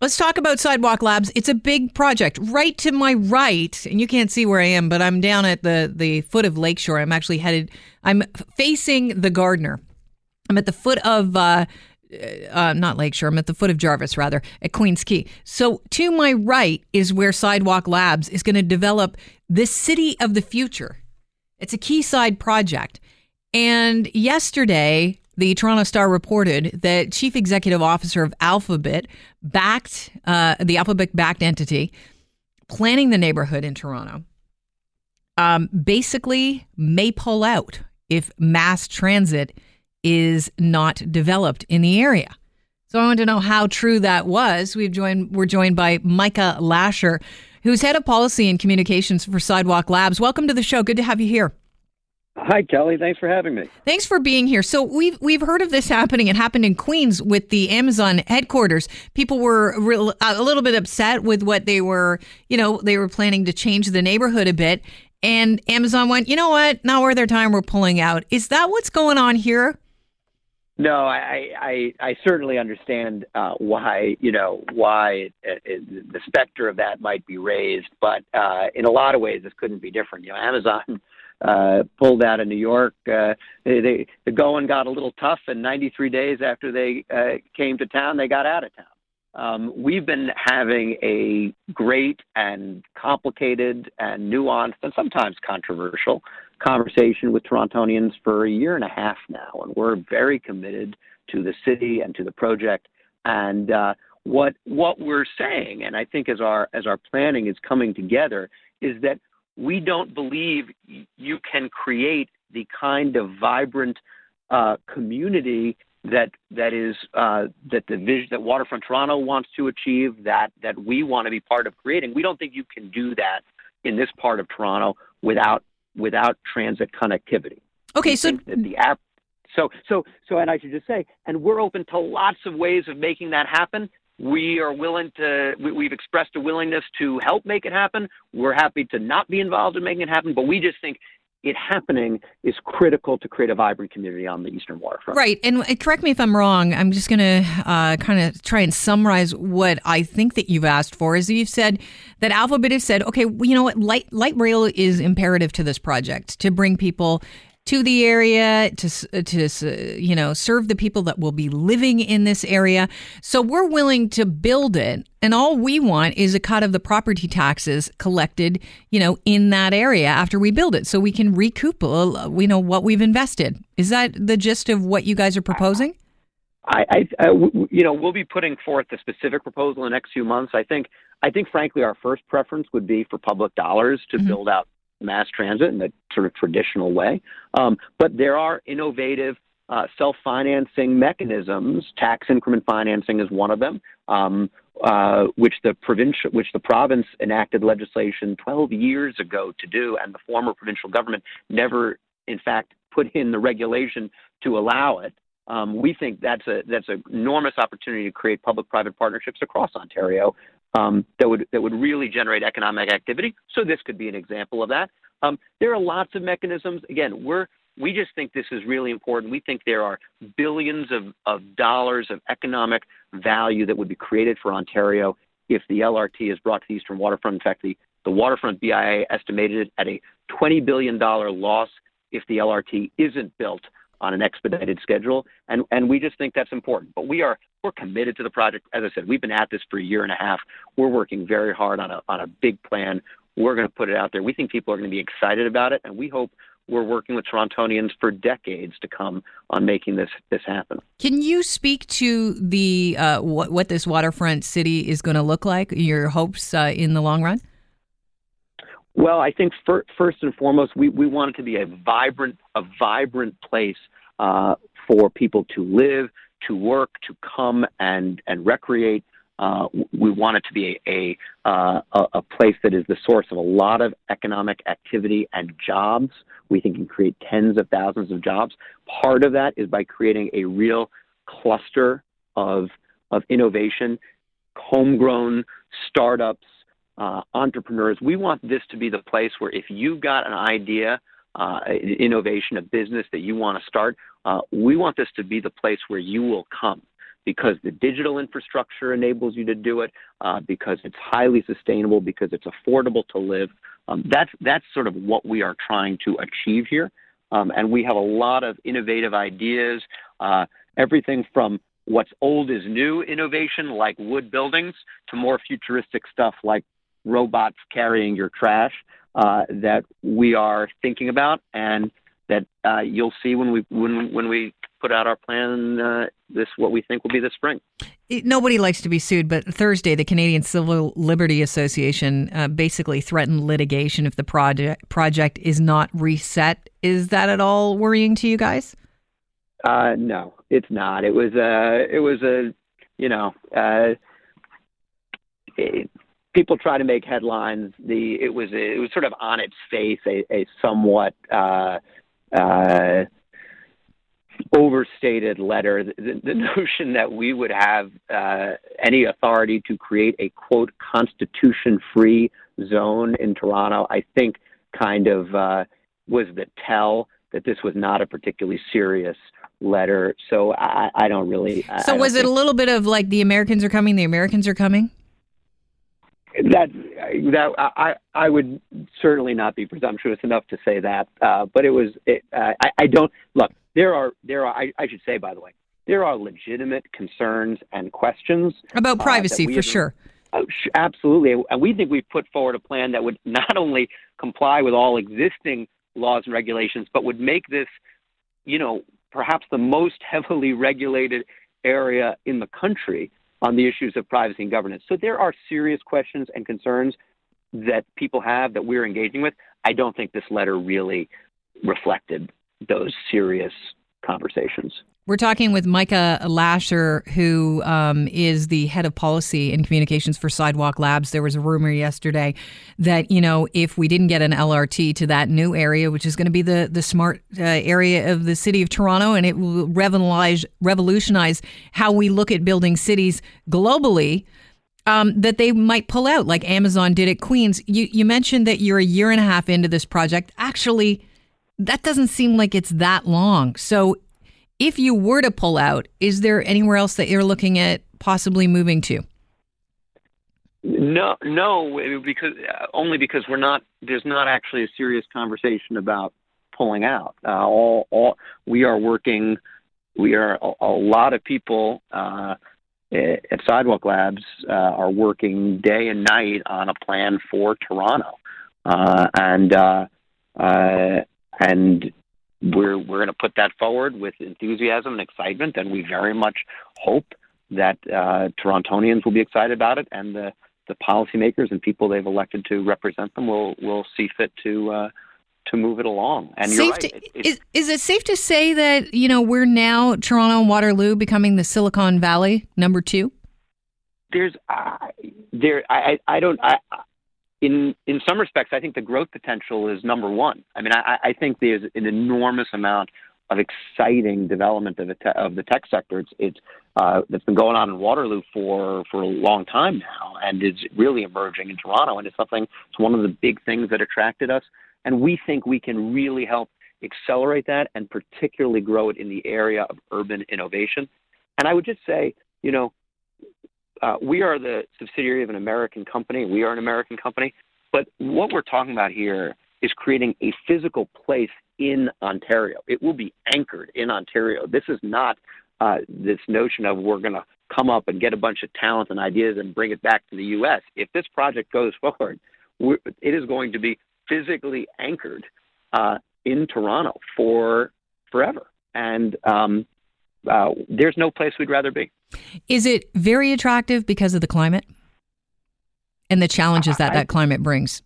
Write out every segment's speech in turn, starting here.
Let's talk about Sidewalk Labs. It's a big project. Right to my right, and you can't see where I am, but I'm down at the the foot of Lakeshore. I'm actually headed. I'm facing the Gardiner. I'm at the foot of. Uh, uh, not Lakeshore. I'm at the foot of Jarvis, rather, at Queens Quay. So to my right is where Sidewalk Labs is going to develop the city of the future. It's a Quayside project. And yesterday, the Toronto Star reported that chief executive officer of Alphabet backed uh, the Alphabet backed entity planning the neighborhood in Toronto. Um, basically, may pull out if mass transit is not developed in the area. So I want to know how true that was. We've joined we're joined by Micah Lasher, who's head of policy and communications for Sidewalk Labs. Welcome to the show. Good to have you here. Hi, Kelly. Thanks for having me. Thanks for being here. So we've we've heard of this happening. It happened in Queens with the Amazon headquarters. People were real, a little bit upset with what they were, you know, they were planning to change the neighborhood a bit, and Amazon went, you know what, not worth their time. We're pulling out. Is that what's going on here? No, I I, I certainly understand uh, why you know why it, it, the specter of that might be raised, but uh, in a lot of ways this couldn't be different. You know, Amazon uh, pulled out of New York. Uh, they, they the going got a little tough, and 93 days after they uh, came to town, they got out of town. Um, we've been having a great and complicated and nuanced and sometimes controversial conversation with Torontonians for a year and a half now, and we're very committed to the city and to the project. And uh, what what we're saying, and I think as our as our planning is coming together, is that we don't believe you can create the kind of vibrant uh, community that that is uh, that the vision that Waterfront Toronto wants to achieve, that that we want to be part of creating. We don't think you can do that in this part of Toronto without without transit connectivity. Okay, so the app. So so so, and I should just say, and we're open to lots of ways of making that happen. We are willing to. We, have expressed a willingness to help make it happen. We're happy to not be involved in making it happen, but we just think it happening is critical to create a vibrant community on the eastern waterfront. Right, and correct me if I'm wrong. I'm just going to uh, kind of try and summarize what I think that you've asked for. Is you've said that Alphabet has said, okay, well, you know what, light light rail is imperative to this project to bring people to the area to to you know serve the people that will be living in this area. So we're willing to build it, and all we want is a cut of the property taxes collected, you know, in that area after we build it, so we can recoup, uh, you know, what we've invested. Is that the gist of what you guys are proposing? I, I, I you know, we'll be putting forth the specific proposal in the next few months. I think, I think, frankly, our first preference would be for public dollars to mm-hmm. build out mass transit in the sort of traditional way. Um, but there are innovative uh, self-financing mechanisms. Tax increment financing is one of them, um, uh, which the provincial, which the province enacted legislation 12 years ago to do, and the former provincial government never, in fact, put in the regulation to allow it. Um, we think that's a that's an enormous opportunity to create public-private partnerships across Ontario um, that would that would really generate economic activity. So this could be an example of that. Um, there are lots of mechanisms. Again, we're we just think this is really important. We think there are billions of, of dollars of economic value that would be created for Ontario if the LRT is brought to the Eastern Waterfront. In fact, the, the Waterfront BIA estimated it at a $20 billion loss if the LRT isn't built on an expedited schedule, and and we just think that's important. But we are we're committed to the project. As I said, we've been at this for a year and a half. We're working very hard on a on a big plan. We're going to put it out there. We think people are going to be excited about it, and we hope we're working with Torontonians for decades to come on making this this happen. Can you speak to the uh, what what this waterfront city is going to look like? Your hopes uh, in the long run? Well, I think for, first and foremost, we, we want it to be a vibrant, a vibrant place uh, for people to live, to work, to come and and recreate. Uh, we want it to be a uh, a, a place that is the source of a lot of economic activity and jobs. We think can create tens of thousands of jobs. Part of that is by creating a real cluster of of innovation, homegrown startups, uh, entrepreneurs. We want this to be the place where if you've got an idea, uh, innovation, a business that you want to start, uh, we want this to be the place where you will come. because the digital infrastructure enables you to do it, uh, because it's highly sustainable, because it's affordable to live. Um, that's that's sort of what we are trying to achieve here, um, and we have a lot of innovative ideas. Uh, everything from what's old is new innovation, like wood buildings, to more futuristic stuff like robots carrying your trash uh, that we are thinking about, and that uh, you'll see when we when when we put out our plan uh, this what we think will be this spring. Nobody likes to be sued, but Thursday, the Canadian Civil Liberty Association uh, basically threatened litigation if the project project is not reset. Is that at all worrying to you guys? Uh, no, it's not. It was a, it was a, you know, uh, it, people try to make headlines. The it was a, it was sort of on its face a, a somewhat uh, uh, overstated letter. The, the, notion that we would have uh, any authority to create a quote constitution-free zone in Toronto, I think, kind of uh, was the tell that this was not a particularly serious letter. So I, I don't really. So I was it a little bit of like the Americans are coming, the Americans are coming? That that I I would certainly not be presumptuous enough to say that, uh, but it was. It, uh, I, I don't look. There are there are. I, I should say by the way, there are legitimate concerns and questions about uh, privacy uh, for sure. Oh, absolutely, and we think we've put forward a plan that would not only comply with all existing laws and regulations, but would make this, you know, perhaps the most heavily regulated area in the country on the issues of privacy and governance. So there are serious questions and concerns that people have that we're engaging with. I don't think this letter really reflected those serious conversations. We're talking with Micah Lasher, who um, is the head of policy and communications for Sidewalk Labs. There was a rumor yesterday that you know if we didn't get an LRT to that new area, which is going to be the the smart uh, area of the city of Toronto, and it will revolutionize revolutionize how we look at building cities globally. Um, that they might pull out, like Amazon did at Queens. You you mentioned that you're a year and a half into this project. Actually, that doesn't seem like it's that long. So if you were to pull out, is there anywhere else that you're looking at possibly moving to? No, no, because uh, only because we're not. There's not actually a serious conversation about pulling out. Uh, all, all we are working. We are a, a lot of people uh, at Sidewalk Labs uh, are working day and night on a plan for Toronto, uh, and uh, and we're we're going to put that forward with enthusiasm and excitement, and we very much hope that uh, Torontonians will be excited about it, and the the policymakers and people they've elected to represent them will will see fit to. Uh, to move it along, and safe right. to, it, it, is, is it safe to say that you know we're now Toronto and Waterloo becoming the Silicon Valley number two? There's uh, there I I don't I in in some respects, I think the growth potential is number one. I mean, I, I think there's an enormous amount of exciting development of the, te- of the tech sector. It's, it's uh, that's been going on in Waterloo for for a long time now, and is really emerging in Toronto. And it's something. It's one of the big things that attracted us, and we think we can really help accelerate that, and particularly grow it in the area of urban innovation. And I would just say, you know, uh, we are the subsidiary of an American company. We are an American company. But what we're talking about here is creating a physical place in Ontario. It will be anchored in Ontario. This is not uh, this notion of we're going to come up and get a bunch of talent and ideas and bring it back to the U.S. If this project goes forward, it is going to be physically anchored uh, in Toronto for forever. And um, uh, there's no place we'd rather be. Is it very attractive because of the climate and the challenges that I, that climate brings?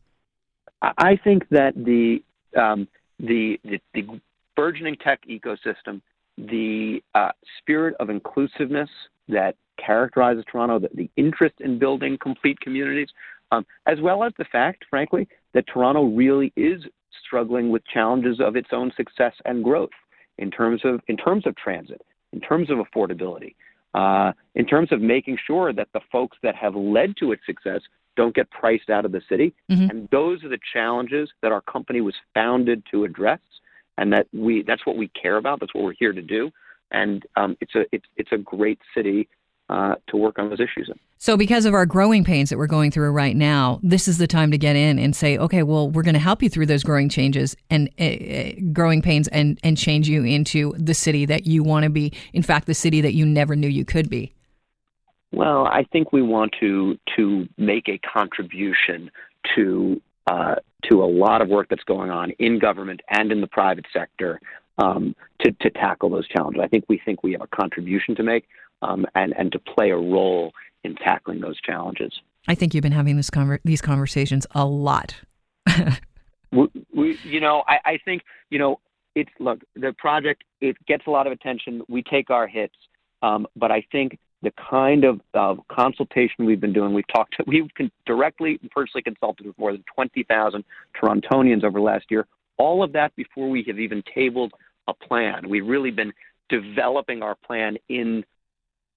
I think that the um, the, the, the burgeoning tech ecosystem, the uh, spirit of inclusiveness that characterizes Toronto, the, the interest in building complete communities, um, as well as the fact, frankly, that Toronto really is struggling with challenges of its own success and growth in terms of in terms of transit, in terms of affordability, uh, in terms of making sure that the folks that have led to its success don't get priced out of the city. Mm-hmm. And those are the challenges that our company was founded to address, and that we that's what we care about. That's what we're here to do. and um, it's a it's it's a great city uh, to work on those issues. So, because of our growing pains that we're going through right now, this is the time to get in and say, okay, well, we're going to help you through those growing changes and uh, growing pains and, and change you into the city that you want to be. In fact, the city that you never knew you could be. Well, I think we want to to make a contribution to uh, to a lot of work that's going on in government and in the private sector um, to to tackle those challenges. I think we think we have a contribution to make um, and and to play a role in tackling those challenges. I think you've been having this conver- these conversations a lot. we, we, you know, I, I think you know it's look the project it gets a lot of attention. We take our hits, um, but I think the kind of, of consultation we've been doing, we've talked, to, we've directly and personally consulted with more than 20,000 Torontonians over the last year. All of that before we have even tabled a plan. We've really been developing our plan in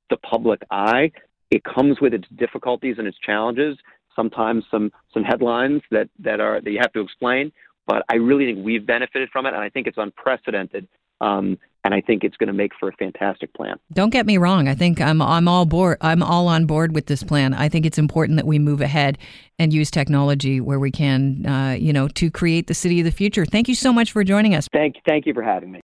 the public eye. It comes with its difficulties and its challenges. Sometimes some some headlines that that are that you have to explain. But I really think we've benefited from it, and I think it's unprecedented. Um, and I think it's going to make for a fantastic plan. Don't get me wrong. I think I'm I'm all board. I'm all on board with this plan. I think it's important that we move ahead and use technology where we can, uh, you know, to create the city of the future. Thank you so much for joining us. Thank thank you for having me.